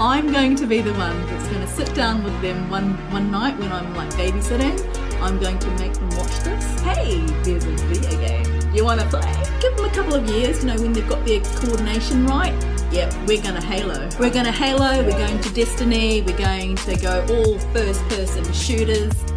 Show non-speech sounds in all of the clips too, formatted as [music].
I'm going to be the one that's going to sit down with them one one night when I'm like babysitting. I'm going to make them watch this. Hey, there's a video game. You want to play? Give them a couple of years, you know, when they've got their coordination right. Yep, we're going to Halo. We're going to Halo, we're going to Destiny, we're going to go all first person shooters.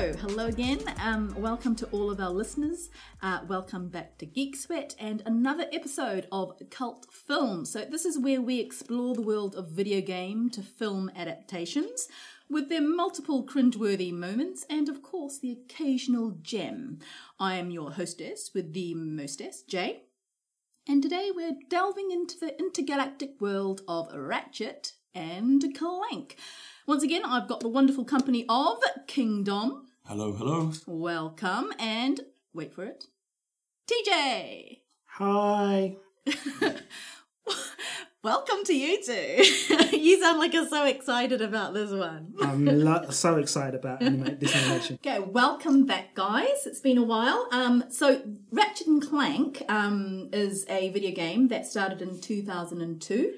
Hello, again. Um, welcome to all of our listeners. Uh, welcome back to Geek Sweat and another episode of Cult Film. So, this is where we explore the world of video game to film adaptations with their multiple cringeworthy moments and, of course, the occasional gem. I am your hostess with the mostess, Jay. And today we're delving into the intergalactic world of Ratchet and Clank. Once again, I've got the wonderful company of Kingdom. Hello, hello. Welcome, and wait for it, TJ. Hi. [laughs] Welcome to you two. [laughs] you sound like you're so excited about this one. I'm [laughs] lo- so excited about anima- this animation. Okay, welcome back, guys. It's been a while. Um, so Ratchet and Clank um, is a video game that started in 2002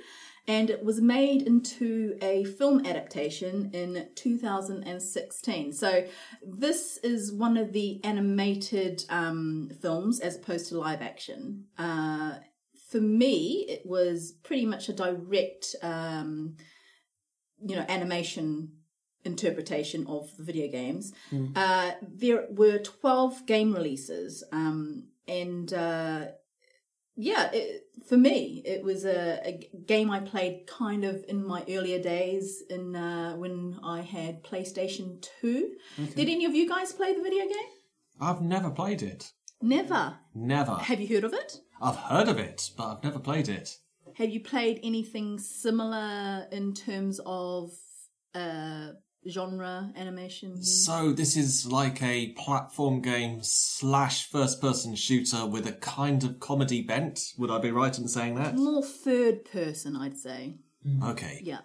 and it was made into a film adaptation in 2016. So this is one of the animated um, films as opposed to live action. Uh, for me, it was pretty much a direct, um, you know, animation interpretation of the video games. Uh, there were 12 game releases, um, and uh, yeah, it, for me, it was a game I played kind of in my earlier days in uh, when I had PlayStation 2. Did any of you guys play the video game? I've never played it. Never. Never. Have you heard of it? I've heard of it, but I've never played it. Have you played anything similar in terms of uh, genre animation? So this is like a platform game slash first person shooter with a kind of comedy bent. Would I be right in saying that? More third person, I'd say. Okay. Yeah.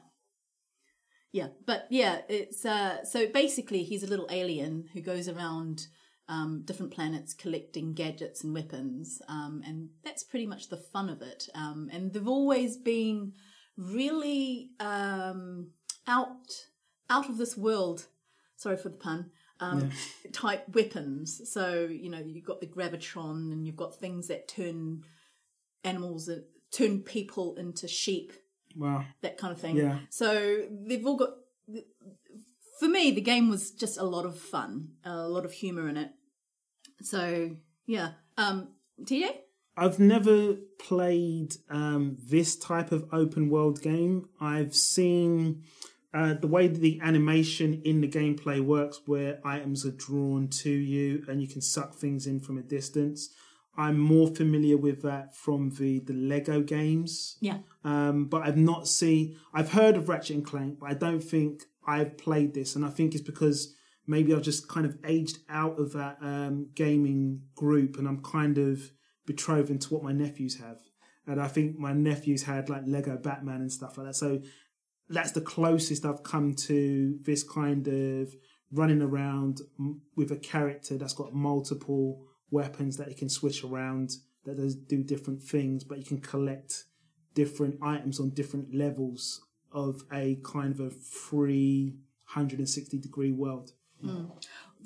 Yeah, but yeah, it's uh so basically he's a little alien who goes around um, different planets collecting gadgets and weapons, um, and that's pretty much the fun of it. Um, and they've always been really um, out out of this world. Sorry for the pun. Um, Type weapons. So you know you've got the gravitron, and you've got things that turn animals, uh, turn people into sheep Wow. that kind of thing. Yeah. So they've all got. For me, the game was just a lot of fun, a lot of humor in it. So yeah, um, TJ. I've never played um, this type of open world game. I've seen uh, the way that the animation in the gameplay works, where items are drawn to you and you can suck things in from a distance. I'm more familiar with that from the, the Lego games. Yeah. um, but I've not seen. I've heard of Ratchet and Clank, but I don't think I've played this, and I think it's because maybe I've just kind of aged out of that um, gaming group, and I'm kind of betrothed to what my nephews have, and I think my nephews had like Lego Batman and stuff like that. So that's the closest I've come to this kind of running around with a character that's got multiple weapons that you can switch around that does do different things, but you can collect different items on different levels of a kind of a 360 degree world.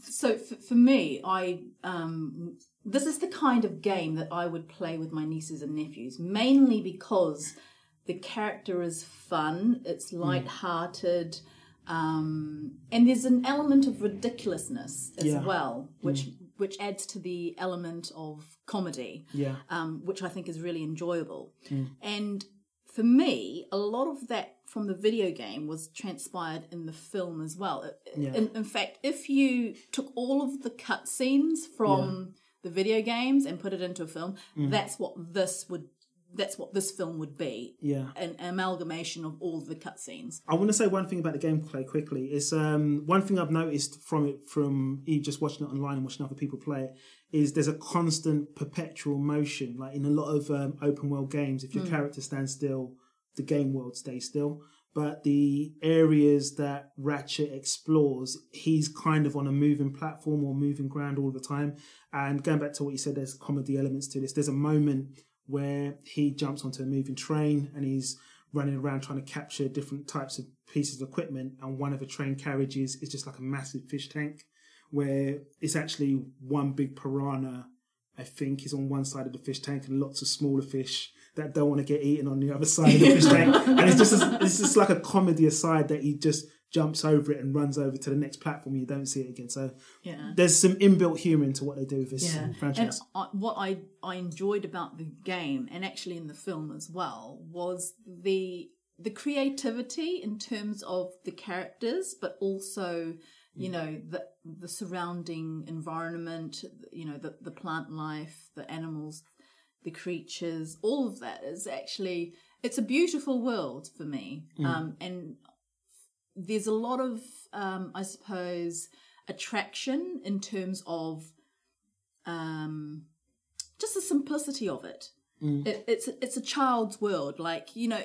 So for, for me, I um, this is the kind of game that I would play with my nieces and nephews, mainly because the character is fun, it's light-hearted, um, and there's an element of ridiculousness as Yeah. well, which which adds to the element of comedy. Yeah. um, which I think is really enjoyable. And for me, a lot of that from the video game was transpired in the film as well. Yeah. In, in fact, if you took all of the cutscenes from the video games and put it into a film, that's what this would. That's what this film would be. Yeah. An amalgamation of all the cutscenes. I want to say one thing about the gameplay quickly. Is um, one thing I've noticed from it, from you just watching it online and watching other people play it, is there's a constant perpetual motion. Like in a lot of um, open world games, if your character stands still, the game world stays still. But the areas that Ratchet explores, he's kind of on a moving platform or moving ground all the time. And going back to what you said, there's comedy elements to this. There's a moment where he jumps onto a moving train and he's running around trying to capture different types of pieces of equipment. And one of the train carriages is just like a massive fish tank where it's actually one big piranha. I think is on one side of the fish tank and lots of smaller fish that don't want to get eaten on the other side of the fish [laughs] tank. And it's just it's just like a comedy aside that he just jumps over it and runs over to the next platform. You don't see it again. So Yeah. there's some inbuilt humor into what they do with this Yeah, um, and franchise. I, what I I enjoyed about the game and actually in the film as well was the the creativity in terms of the characters, but also you mm. know the the surrounding environment, you know the the plant life, the animals, the creatures, all of that is actually it's a beautiful world for me, mm. um, and there's a lot of um, I suppose attraction in terms of um, just the simplicity of it. it. It's it's a child's world. Like you know,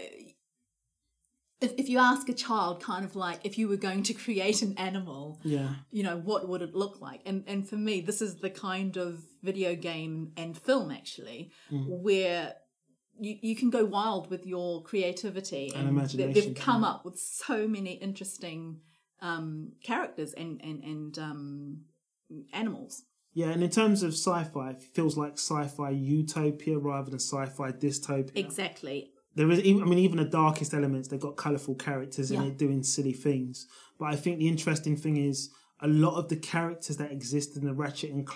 if if you ask a child, kind of like if you were going to create an animal, yeah. you know, what would it look like? And and for me, this is the kind of video game and film actually where. You, you can go wild with your creativity And they- imagination, They've come up with so many interesting um, characters and and and um, animals. Yeah, and in terms of sci-fi, it feels like sci-fi utopia rather than sci-fi dystopia. Exactly. there is even- i mean even the darkest elements they've got colorful characters in Yeah. it doing silly things but i think the interesting thing is a lot of the characters that exist in the ratchet and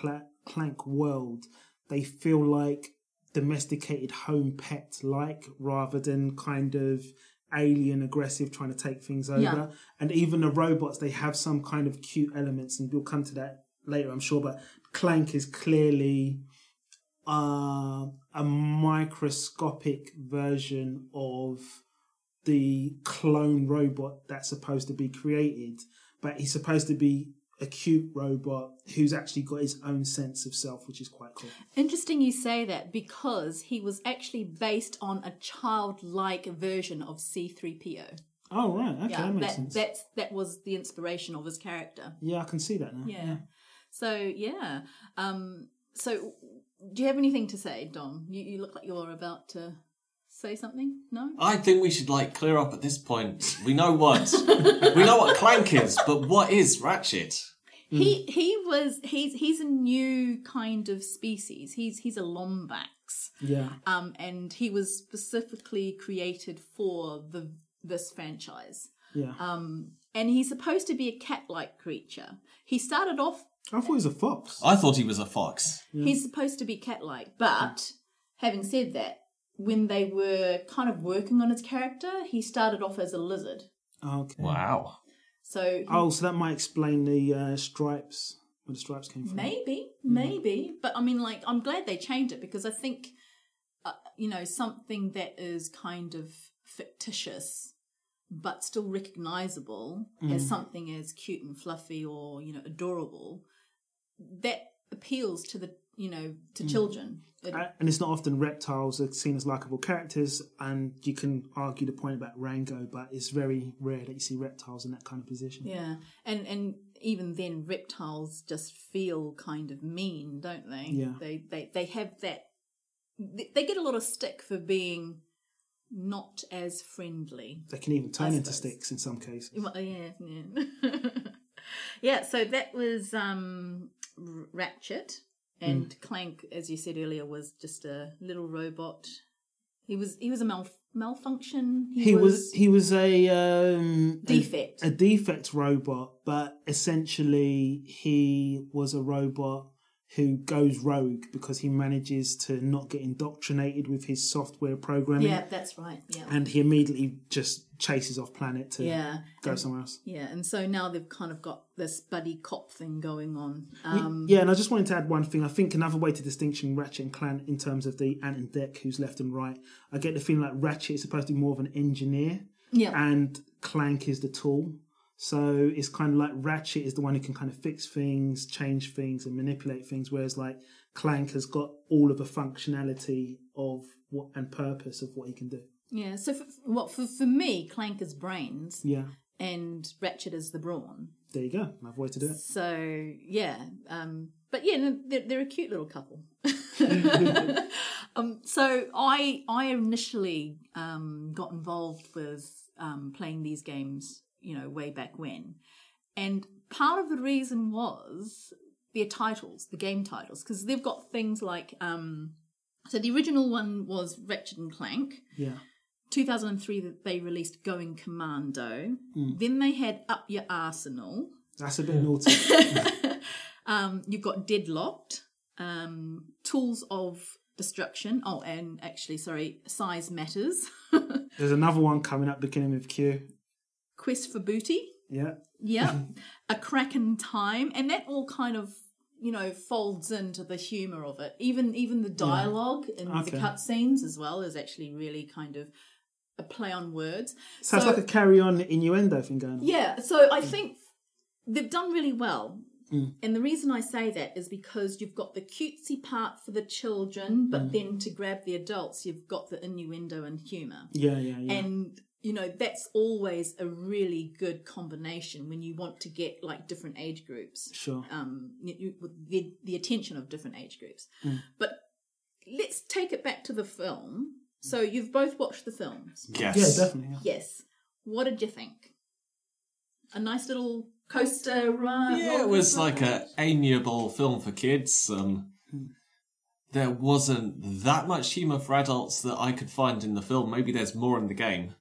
clank world they feel like domesticated home pet like rather than kind of alien aggressive trying to take things over Yeah. and even the robots they have some kind of cute elements and we'll come to that later i'm sure but clank is clearly uh, a microscopic version of the clone robot that's supposed to be created, but he's supposed to be a cute robot who's actually got his own sense of self, which is quite cool. Interesting you say that because he was actually based on a childlike version of C3PO. Oh right, okay, Yeah, that makes that, sense. that's that was the inspiration of his character. yeah, I can see that now. Yeah. So yeah. Um so do you have anything to say, Dom? You, you look like you're about to say something? No? I think we should like clear up at this point. We know what [laughs] we know what Clank is, but what is Ratchet? He he was he's he's a new kind of species. He's he's a lombax. Yeah, Um and he was specifically created for the this franchise. yeah. Um and he's supposed to be a cat-like creature. He started off I thought he was a fox. I thought he was a fox. He's supposed to be cat-like, but having said that, when they were kind of working on his character, he started off as a lizard. Okay. Wow. So he- Oh, so that might explain the uh, stripes, where the stripes came from. maybe, maybe, but I mean, like, I'm glad they changed it because I think, uh, you know, something that is kind of fictitious but still recognizable as something as cute and fluffy or you know adorable that appeals to the you know to children Uh, and it's not often reptiles are seen as likable characters, and you can argue the point about Rango, but it's very rare that you see reptiles in that kind of position. Yeah, and and even then, reptiles just feel kind of mean, don't they? Yeah. they they they have that. They they get a lot of stick for being not as friendly. They can even turn into sticks in some cases. Well, yeah, yeah. [laughs] yeah. So that was um, Ratchet and Mm. Clank, as you said earlier, was just a little robot. He was he was a mal- malfunction. He was he was a um, a- defect. a defect robot, but essentially he was a robot who goes rogue because he manages to not get indoctrinated with his software programming, yeah, that's right. Yeah. and he immediately just chases off planet to yeah. go And- somewhere else. Yeah, and so now they've kind of got this buddy cop thing going on. Um, Yeah, and I just wanted to add one thing. I think another way to distinction Ratchet and Clank in terms of the Ant and Dec, who's left and right. I get the feeling like Ratchet is supposed to be more of an engineer, yeah, and Clank is the tool. So it's kind of like Ratchet is the one who can kind of fix things, change things, and manipulate things, whereas like Clank has got all of the functionality of what and purpose of what he can do. yeah. So for, what for for me, Clank is brains Yeah, and Ratchet is the brawn. there you go. Another way to do it. So yeah, um, but yeah, no, they're, they're a cute little couple. [laughs] um, so I I initially um, got involved with um, playing these games, you know, way back when, and part of the reason was their titles, the game titles, because they've got things like um, so the original one was Ratchet and Clank. Yeah. 2003 that they released Going Commando. Then they had Up Your Arsenal. That's a bit naughty. [laughs] um, you've got Deadlocked, um, Tools of Destruction. Oh, and actually, sorry, Size Matters, [laughs] There's another one coming up beginning with Q. Quest for Booty. Yeah. Yeah, [laughs] A Crack in Time, and that all kind of you know folds into the humor of it. Even even the dialogue in Okay. the cutscenes as well is actually really kind of a play on words. Sounds So- like a carry on innuendo thing going on. Yeah, so I think they've done really well. Mm. And the reason I say that is because you've got the cutesy part for the children, but Mm. then to grab the adults, you've got the innuendo and humour. Yeah, yeah, yeah. And, you know, that's always a really good combination when you want to get like different age groups, sure. um, you- you- with the, the attention of different age groups. Mm. But let's take it back to the film. So you've both watched the films. Yes. Yeah, definitely. yeah. Yes. What did you think? A nice little coaster ride. Yeah, it was like a amiable film for kids. Um, there wasn't that much humour for adults that I could find in the film. Maybe there's more in the game.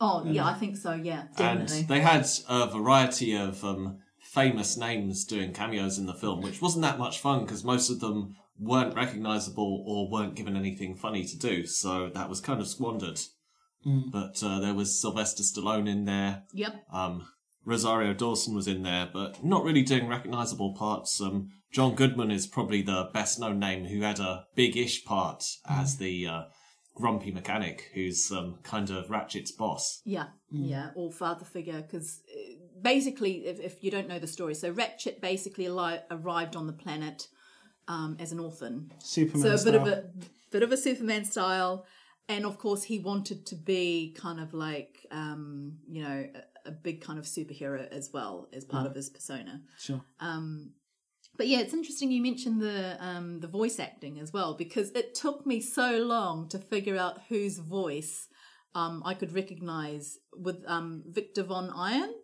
Oh yeah, I think so. Yeah, definitely. And they had a variety of um, famous names doing cameos in the film, which wasn't that much fun because most of them weren't recognisable or weren't given anything funny to do. So that was kind of squandered. But uh, there was Sylvester Stallone in there. Yep. Um, Rosario Dawson was in there, but not really doing recognisable parts. Um, John Goodman is probably the best known name who had a big-ish part as the uh, grumpy mechanic who's um, kind of Ratchet's boss. Yeah, yeah, or father figure because basically, if, if you don't know the story, so Ratchet basically ali- arrived on the planet um, as an orphan, Superman so a bit of style. a bit of a Superman style, and of course he wanted to be kind of like um, you know a, a big kind of superhero as well as part of his persona. Sure. Um, but yeah, it's interesting you mentioned the um, the voice acting as well because it took me so long to figure out whose voice um, I could recognize with um, Victor Von Ion,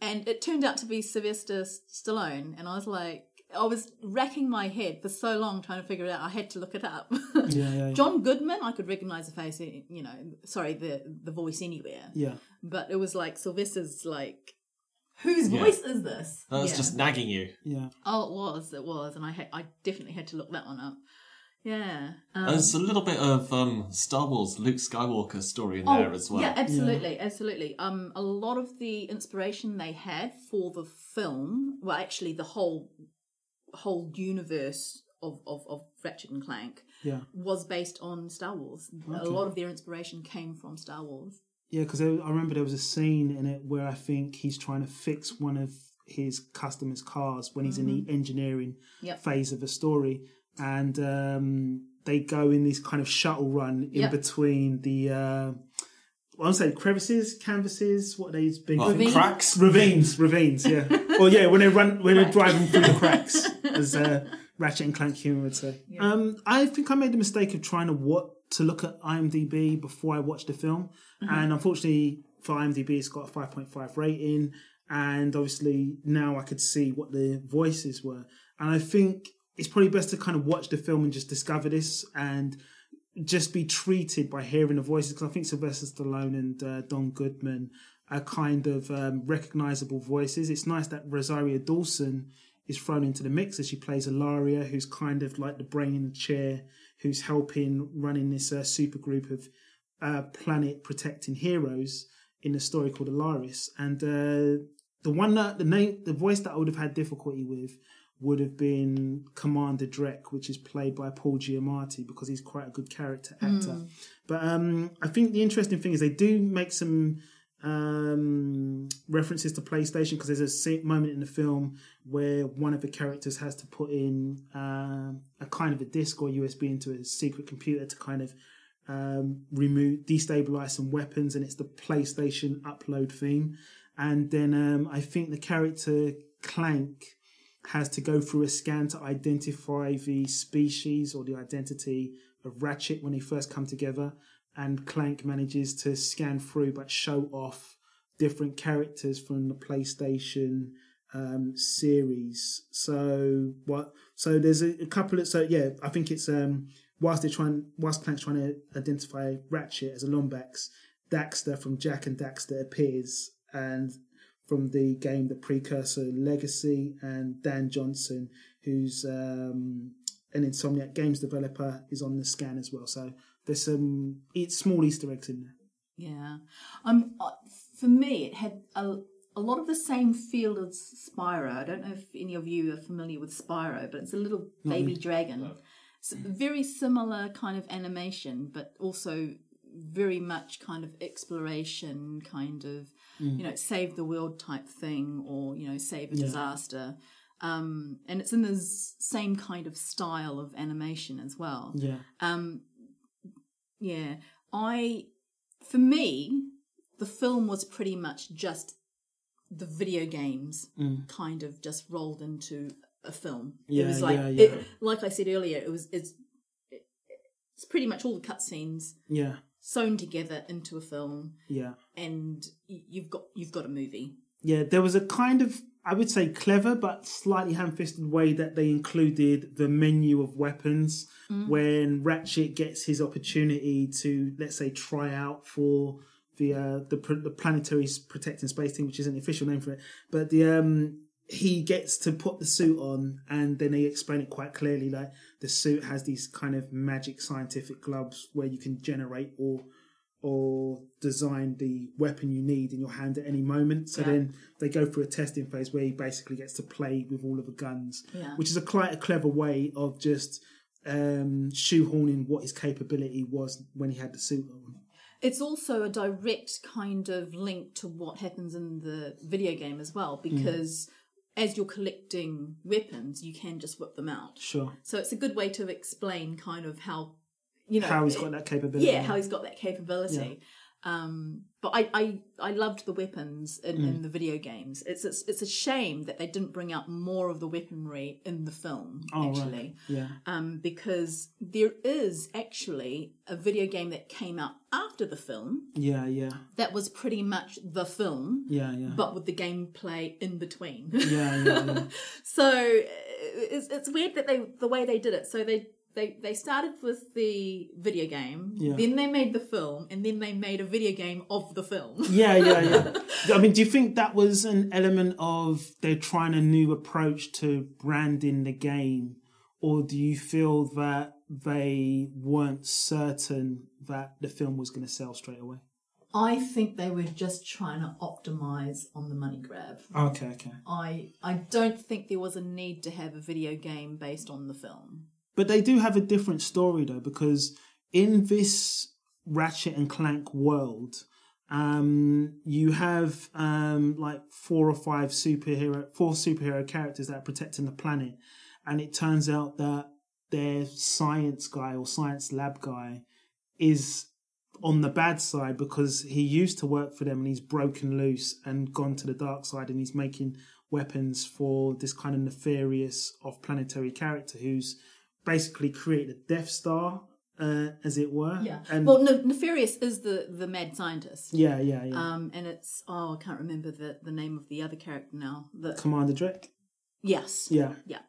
and it turned out to be Sylvester Stallone, and I was like. I was racking my head for so long trying to figure it out. I had to look it up. Yeah, [laughs] yeah, yeah. John Goodman, I could recognize the face, you know, sorry, the the voice anywhere. Yeah. But it was like Sylvester's like, whose Yeah. voice is this? That was Yeah. just nagging you. Yeah. Oh, it was, it was, and I had, I definitely had to look that one up. Yeah. Um, There's a little bit of um, Star Wars Luke Skywalker story in oh, there as well. Yeah, absolutely, absolutely. Um, a lot of the inspiration they had for the film, well, actually, the whole whole universe of of, of Ratchet and Clank Yeah. was based on Star Wars. A lot of their inspiration came from Star Wars. Yeah, because I remember there was a scene in it where I think he's trying to fix one of his customers' cars when he's in the engineering Yep. phase of the story, and um, they go in this kind of shuttle run in Yep. between the. Uh, I want to say crevices, canvases. What are these big Well, cracks. Ravines, ravines, yeah. [laughs] well, yeah, when they run, when they're driving through the cracks, [laughs] as uh, Ratchet and Clank humour would say. Um, I think I made the mistake of trying to what to look at IMDb before I watched the film, and unfortunately for IMDb, it's got a five point five rating, and obviously now I could see what the voices were, and I think it's probably best to kind of watch the film and just discover this and just be treated by hearing the voices. Because I think Sylvester Stallone and uh, John Goodman are kind of um, recognizable voices. It's nice that Rosario Dawson is thrown into the mix as she plays Elaris, who's kind of like the brain in the chair, who's helping running this uh, super group of uh, planet protecting heroes in a story called Alaris. And uh, the one that the name, the voice that I would have had difficulty with would have been Commander Drek, which is played by Paul Giamatti because he's quite a good character actor. But um, I think the interesting thing is they do make some um, references to PlayStation because there's a moment in the film where one of the characters has to put in um a kind of a disc or USB into a secret computer to kind of um, remove, destabilize some weapons, and it's the PlayStation upload theme. And then um, I think the character Clank has to go through a scan to identify the species or the identity of Ratchet when they first come together, and Clank manages to scan through but show off different characters from the PlayStation um, series. So what? So there's a, a couple of so yeah, I think it's um whilst they're trying whilst Clank's trying to identify Ratchet as a Lombax, Daxter from Jak and Daxter appears and from the game the precursor Legacy and Dan Johnson, who's um, an Insomniac games developer, is on the scan as well. So there's some it's small Easter eggs in there. Yeah. Um, uh, for me, it had a, a lot of the same feel as Spyro. I don't know if any of you are familiar with Spyro, but it's a little baby dragon. It's very similar kind of animation, but also very much kind of exploration, kind of, you know, save the world type thing or, you know, save a disaster. Um, and it's in the same kind of style of animation as well. Yeah. Um, yeah, I, for me, the film was pretty much just the video games kind of just rolled into a film. it Yeah, was like, yeah, yeah. It, like I said earlier, it was it's it's pretty much all the cutscenes Yeah. sewn together into a film, Yeah. and you've got you've got a movie. Yeah, there was a kind of, I would say, clever but slightly ham fisted way that they included the menu of weapons when Ratchet gets his opportunity to, let's say, try out for the uh, the, the planetary protecting space team, which isn't the official name for it, but the um he gets to put the suit on, and then they explain it quite clearly. Like the suit has these kind of magic scientific gloves where you can generate or or design the weapon you need in your hand at any moment. So Yeah. then they go through a testing phase where he basically gets to play with all of the guns, Yeah. which is a quite a clever way of just um, shoehorning what his capability was when he had the suit on. It's also a direct kind of link to what happens in the video game as well, Mm. because as you're collecting weapons, you can just whip them out. Sure. So it's a good way to explain kind of how you know How he's got that capability. yeah how he's got that capability. Um, but I, I I loved the weapons in, Mm. in the video games. It's, it's it's a shame that they didn't bring out more of the weaponry in the film Oh, actually, right. Yeah. um, because there is actually a video game that came out after the film Yeah, yeah. that was pretty much the film, Yeah, yeah. but with the gameplay in between. yeah, yeah, yeah. [laughs] so uh, it's, it's weird that they the way they did it. So they they they started with the video game, Yeah. then they made the film, and then they made a video game of the film. Yeah, yeah, yeah. [laughs] I mean, do you think that was an element of they're trying a new approach to branding the game, or do you feel that they weren't certain that the film was going to sell straight away? I think they were just trying to optimize on the money grab. Okay, okay. I I don't think there was a need to have a video game based on the film. But they do have a different story though, because in this Ratchet and Clank world, um, you have um, like four or five superhero, four superhero characters that are protecting the planet, and it turns out that their science guy or science lab guy is on the bad side because he used to work for them and he's broken loose and gone to the dark side and he's making weapons for this kind of nefarious off-planetary character who's basically create a Death Star, uh, as it were. Yeah. And well, ne- Nefarious is the the mad scientist. yeah, yeah, yeah. Um, and it's oh, I can't remember the the name of the other character now. The Commander Drek. yes, Yeah, yeah.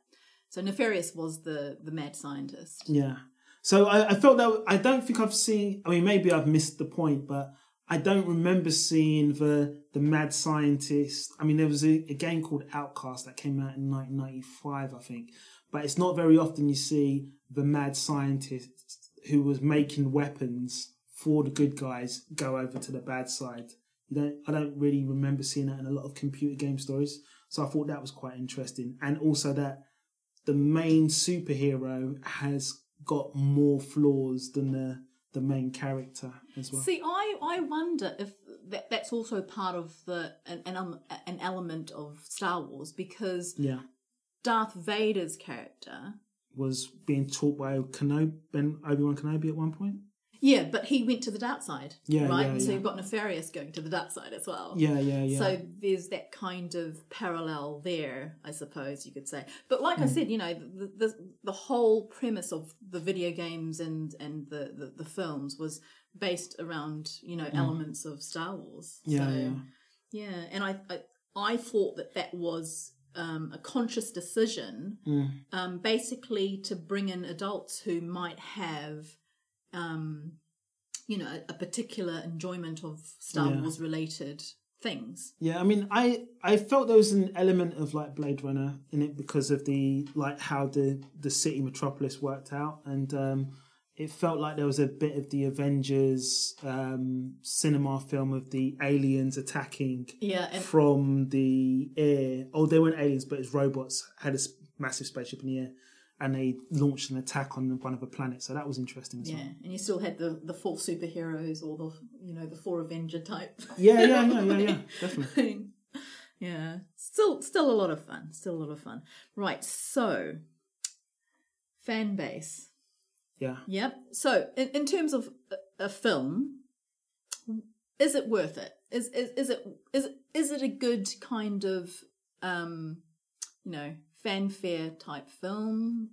So Nefarious was the the mad scientist. yeah. So I, I felt that I don't think I've seen. I mean, maybe I've missed the point, but I don't remember seeing the the mad scientist. I mean, there was a, a game called Outcast that came out in 1995, I think. But it's not very often you see the mad scientist who was making weapons for the good guys go over to the bad side. You don't. I don't really remember seeing that in a lot of computer game stories. So I thought that was quite interesting, and also that the main superhero has got more flaws than the the main character as well. See, I I wonder if that, that's also part of the an an, um, an element of Star Wars because yeah, Darth Vader's character. was being taught by Kenobi, Ben Obi Wan Kenobi at one point. Yeah, but he went to the dark side, Yeah, right? yeah, so you've got Nefarious going to the dark side as well. Yeah, yeah, yeah. So there's that kind of parallel there, I suppose you could say. But like I Hmm. said, you know, the, the the whole premise of the video games and and the the, the films was based around you know elements of Star Wars. Yeah, so, yeah. yeah. And I I, I thought that that was. Um, a conscious decision, Mm. um, basically to bring in adults who might have um, you know, a particular enjoyment of Star Yeah. Wars related things. Yeah, I mean, I I felt there was an element of like Blade Runner in it because of the like how the the city metropolis worked out, and um, it felt like there was a bit of the Avengers um, cinema film of the aliens attacking Yeah, and from the air. Oh, they weren't aliens, but it's robots had a massive spaceship in the air, and they launched an attack on one of the planets. So that was interesting as yeah, well. and you still had the the four superheroes or the you know the four Avenger type. Yeah, yeah, yeah, yeah, yeah, [laughs] definitely. [laughs] yeah, still still a lot of fun. Still a lot of fun. Right, so fan base. Yeah. Yep. So in, in terms of a, a film, is it worth it? Is, is is it is it is it a good kind of um you know fanfare type film?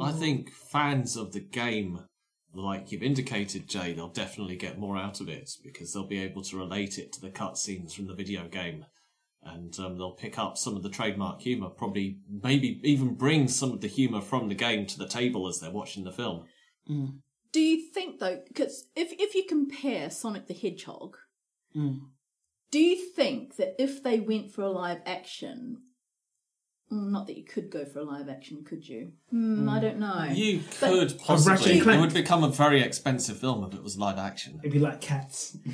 I think fans of the game, like you've indicated, Jay, they'll definitely get more out of it because they'll be able to relate it to the cutscenes from the video game. And um, they'll pick up some of the trademark humour, probably maybe even bring some of the humour from the game to the table as they're watching the film. Do you think though, because if if you compare Sonic the Hedgehog, Mm. do you think that if they went for a live action, mm, not that you could go for a live action, could you? Hmm, I don't know. You But- could Ratchet possibly. and It would become a very expensive film if it was live action. It'd be like cats. [laughs]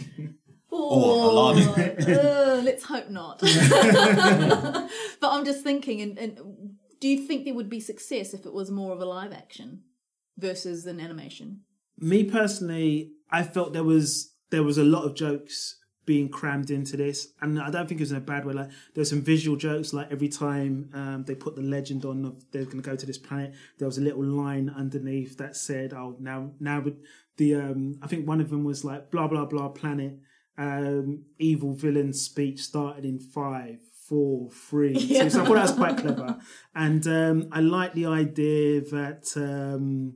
Or Aladdin. uh, [laughs] let's hope not. [laughs] but I'm just thinking, and, and do you think there would be success if it was more of a live action versus an animation? Me personally, I felt there was there was a lot of jokes being crammed into this, and I don't think it was in a bad way. Like there's some visual jokes, like every time um, they put the legend on of they're going to go to this planet, there was a little line underneath that said, "Oh, now now with the um, I think one of them was like blah blah blah planet." Um, evil villain speech started in five, four, three, two. [laughs] So I thought that was quite clever, and um, I like the idea that um,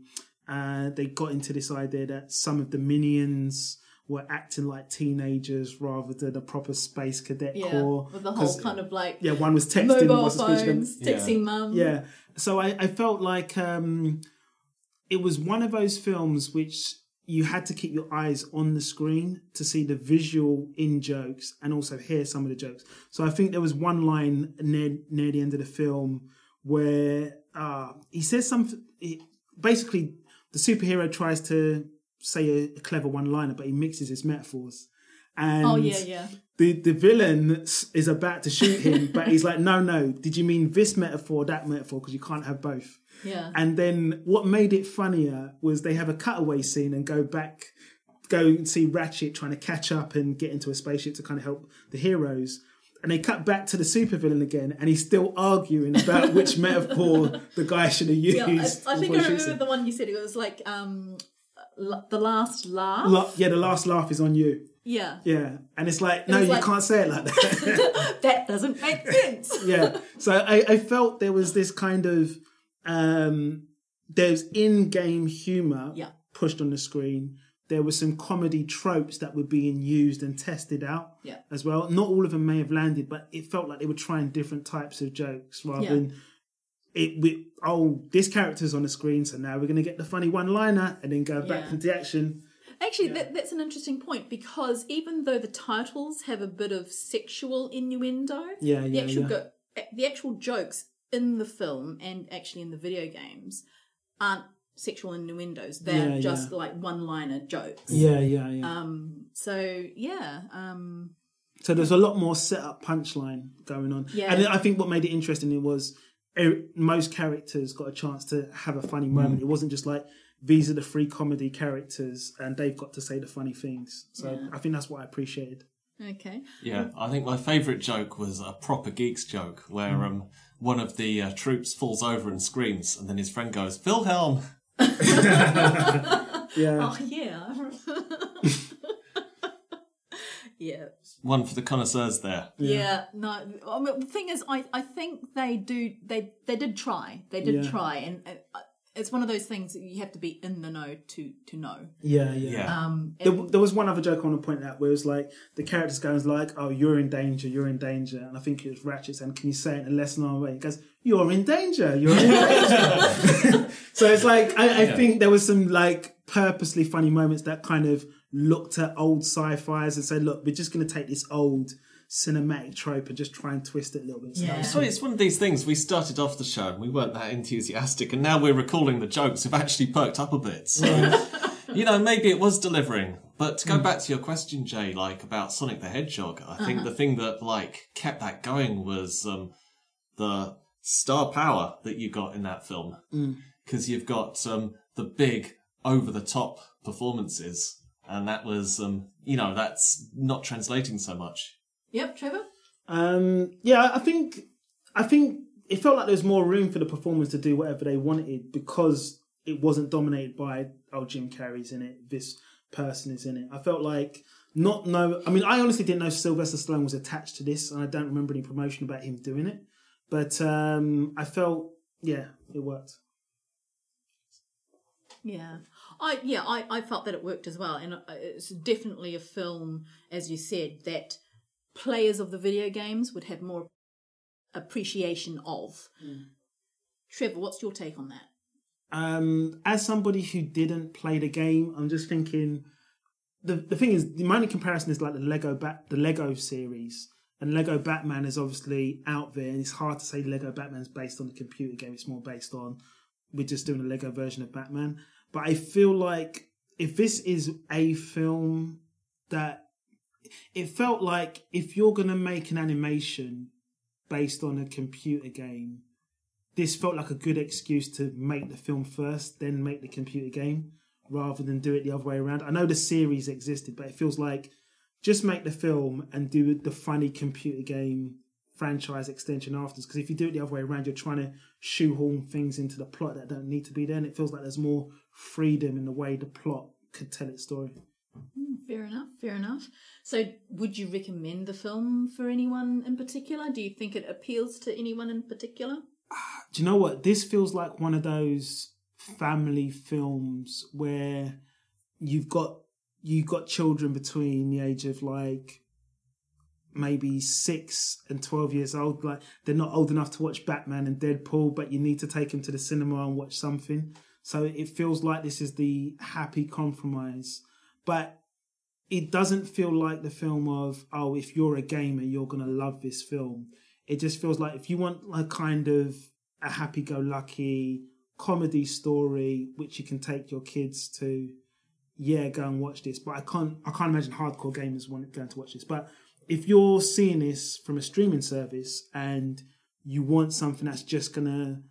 uh, they got into this idea that some of the minions were acting like teenagers rather than a proper space cadet Yeah, corps. with the whole kind of like yeah, one was texting, mobile was the speech phones, Yeah. texting mum. yeah. So I, I felt like um, it was one of those films which you had to keep your eyes on the screen to see the visual in jokes and also hear some of the jokes. So I think there was one line near near the end of the film where uh, he says something. He, basically, the superhero tries to say a, a clever one liner, but he mixes his metaphors. And Oh yeah, yeah. the the villain is about to shoot him, but he's like, no, no. Did you mean this metaphor, that metaphor? Because you can't have both. Yeah. And then what made it funnier was they have a cutaway scene and go back, go and see Ratchet trying to catch up and get into a spaceship to kind of help the heroes. And they cut back to the supervillain again, and he's still arguing about [laughs] which metaphor the guy should have used. Yeah, I, I think I remember him. the one you said. It was like um, l- the last laugh. La- yeah, the last laugh is on you. yeah, Yeah, and it's like, no, you like- can't say it like that. [laughs] that doesn't make sense. [laughs] yeah. So I, I felt there was this kind of um there's in-game humor Yeah. pushed on the screen. There were some comedy tropes that were being used and tested out Yeah. as well. Not all of them may have landed, but it felt like they were trying different types of jokes rather Yeah. than it with oh this character's on the screen, so now we're gonna get the funny one-liner and then go back Yeah. into action. Actually, that, that's an interesting point because even though the titles have a bit of sexual innuendo, Yeah, yeah, the actual yeah. Go, the actual jokes in the film and actually in the video games aren't sexual innuendos. They're Yeah, just yeah. like one-liner jokes. Yeah, yeah, yeah. Um. So yeah. Um. So there's a lot more set up punchline going on. Yeah. And I think what made it interesting it was er, most characters got a chance to have a funny moment. It wasn't just like these are the three comedy characters and they've got to say the funny things. So Yeah. I think that's what I appreciated. Okay. Yeah, I think my favourite joke was a proper geeks joke where um, one of the uh, troops falls over and screams, and then his friend goes, "Wilhelm." [laughs] yeah. Oh yeah. [laughs] yeah. One for the connoisseurs there. Yeah. yeah no. I mean, the thing is, I, I think they do they they did try they did yeah. try and. Uh, it's one of those things that you have to be in the know to to know. Yeah, yeah. Yeah. Um, There, there was one other joke I want to point out where it was like the characters goes like, "Oh, you're in danger, you're in danger," and I think it was Ratchet saying, "Can you say it in a less known way?" He goes, "You're in danger, you're in danger." [laughs] [laughs] so it's like I, I think there was some like purposely funny moments that kind of looked at old sci-fi's and said, "Look, we're just going to take this old cinematic trope and just try and twist it a little bit." So- Yeah. So it's one of these things. We started off the show and we weren't that enthusiastic, and now we're recalling the jokes. Have actually perked up a bit. So, [laughs] you know, maybe it was delivering. But to go back to your question, Jay, like about Sonic the Hedgehog, I think the thing that like kept that going was um, the star power that you got in that film, because you've got um, the big over the top performances, and that was um, you know that's not translating so much. Yep, Trevor. Um, yeah, I think I think it felt like there was more room for the performers to do whatever they wanted because it wasn't dominated by oh Jim Carrey's in it, this person is in it. I felt like not know. I mean, I honestly didn't know Sylvester Stallone was attached to this, and I don't remember any promotion about him doing it. But um, I felt yeah, it worked. Yeah, I yeah I, I felt that it worked as well, and uh, it's definitely a film, as you said, that players of the video games would have more appreciation of. Trevor, what's your take on that? Um, as somebody who didn't play the game, I'm just thinking. The the thing is, the only comparison is like the Lego Bat, the Lego series, and Lego Batman is obviously out there, and it's hard to say Lego Batman's based on the computer game. It's more based on we're just doing a Lego version of Batman. But I feel like if this is a film that it felt like if you're gonna make an animation based on a computer game, this felt like a good excuse to make the film first, then make the computer game, rather than do it the other way around. I know the series existed, but it feels like just make the film and do the funny computer game franchise extension afterwards. Because if you do it the other way around, you're trying to shoehorn things into the plot that don't need to be there. And it feels like there's more freedom in the way the plot could tell its story. Fair enough, fair enough. So, would you recommend the film for anyone in particular? Do you think it appeals to anyone in particular? do you know what this feels like one of those family films where you've got you've got children between the age of like maybe six and 12 years old like they're not old enough to watch batman and deadpool but you need to take them to the cinema and watch something so it feels like this is the happy compromise but it doesn't feel like the film of oh if you're a gamer you're going to love this film. It just feels like if you want a kind of a happy-go-lucky comedy story which you can take your kids to yeah go and watch this. But i can't i can't imagine hardcore gamers want going to watch this. But if you're seeing this from a streaming service and you want something that's just gonna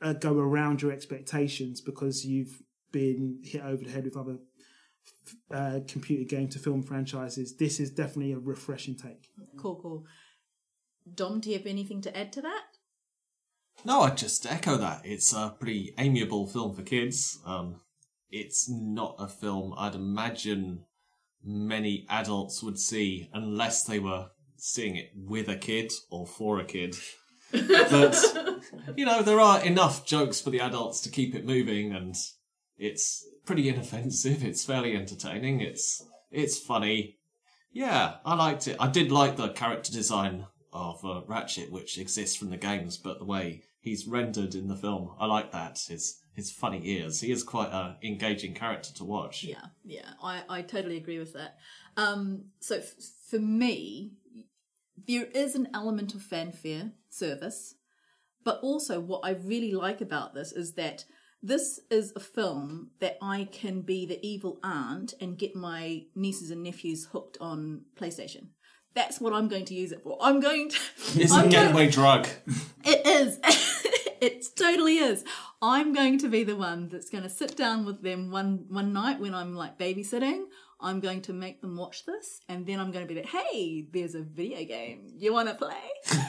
uh, go around your expectations because you've been hit over the head with other uh, computer game to film franchises this is definitely a refreshing take Cool, cool. Dom, do you have anything to add to that? No, I just echo that. It's a pretty amiable film for kids. Um, it's not a film I'd imagine many adults would see unless they were seeing it with a kid or for a kid. [laughs] but, you know, there are enough jokes for the adults to keep it moving and it's pretty inoffensive. It's fairly entertaining. It's, it's funny. Yeah, I liked it. I did like the character design of uh, Ratchet, which exists from the games, but the way he's rendered in the film, I like that. His his funny ears. He is quite an engaging character to watch. Yeah, yeah, I, I totally agree with that. Um, so f- for me, there is an element of fanfare service, but also what I really like about this is that this is a film that I can be the evil aunt and get my nieces and nephews hooked on PlayStation. That's what I'm going to use it for. I'm going to. It's I'm a going- drug. it is. [laughs] it totally is. I'm going to be the one that's going to sit down with them one one night when I'm like babysitting. I'm going to make them watch this, and then I'm going to be like, "Hey, there's a video game. You want to play?"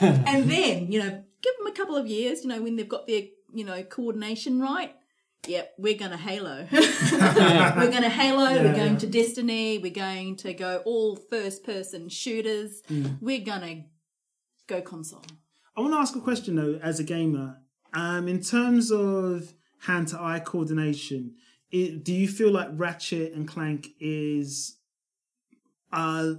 [laughs] and then, you know, give them a couple of years. You know, when they've got their you know coordination right, yep, we're going to Halo. [laughs] [laughs] we're going to Halo, we're going yeah. to Destiny, we're going to go all first person shooters. Mm. We're going to go console. I want to ask a question though, as a gamer. Um, in terms of hand to eye coordination, it, do you feel like Ratchet and Clank is uh,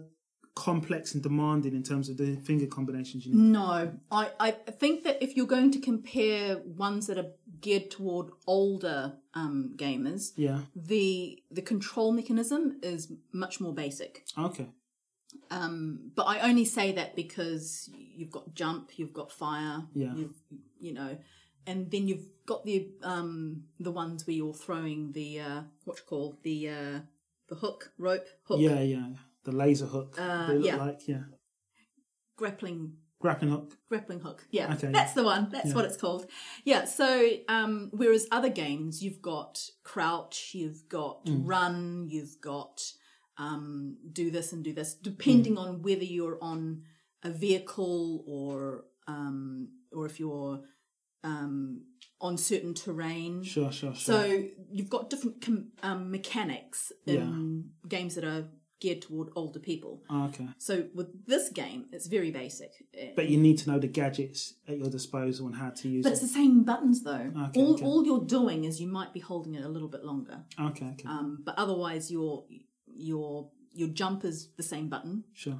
complex and demanding in terms of the finger combinations you need? No, I, I think that if you're going to compare ones that are geared toward older um, gamers, Yeah. the the control mechanism is much more basic. Okay. Um, but I only say that because you've got jump, you've got fire, Yeah. you've, you know, and then you've got the um, the ones where you're throwing the uh, what you call the uh, the hook rope hook Yeah, yeah. The laser hook. Uh, they look yeah. like yeah. grappling Grappling hook. grappling hook. Yeah, Okay. that's the one. That's Yeah. what it's called. Yeah. So, um, whereas other games, you've got crouch, you've got Mm. run, you've got um, do this and do this, Mm. depending on whether you're on a vehicle or um, or if you're um, on certain terrain. Sure, sure, sure. So you've got different com- um, mechanics in games that are geared toward older people. Ah, okay. So with this game, it's very basic. But you need to know the gadgets at your disposal and how to use But it's the same buttons though. Okay, all, okay. all you're doing is you might be holding it a little bit longer. Okay, okay. Um, but otherwise your your your jump is the same button. sure.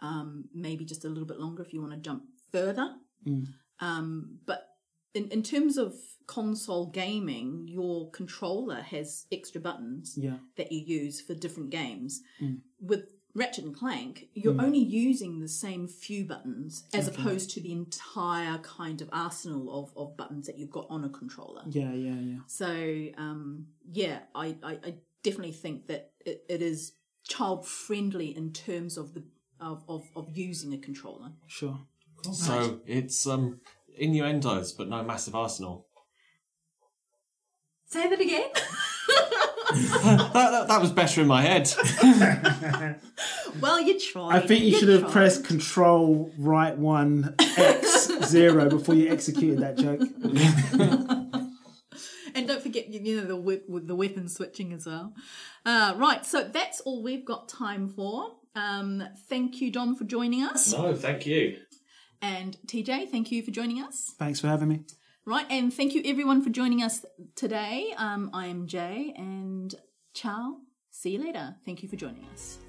Um, maybe just a little bit longer if you want to jump further. Mm. Um, but in, in terms of console gaming, your controller has extra buttons Yeah. that you use for different games. Mm. With Ratchet and Clank, you're only using the same few buttons as opposed to the entire kind of arsenal of, of buttons that you've got on a controller. Yeah, yeah, yeah. So, um, yeah, I, I, I definitely think that it, it is child friendly in terms of the of, of, of using a controller. Sure. So it's um innuendos, but no massive arsenal. Say that again. [laughs] that, that, that was better in my head. [laughs] well, you tried. I think you should have tried. pressed Control Right One X Zero before you executed that joke. [laughs] And don't forget, you you know, the whip, with the weapon switching as well. Uh, right, so that's all we've got time for. Um, thank you, Dom, for joining us, no, thank you. And TJ, thank you for joining us. Thanks for having me. Right, and thank you everyone for joining us today. Um, I am Jay, and ciao. See you later. Thank you for joining us.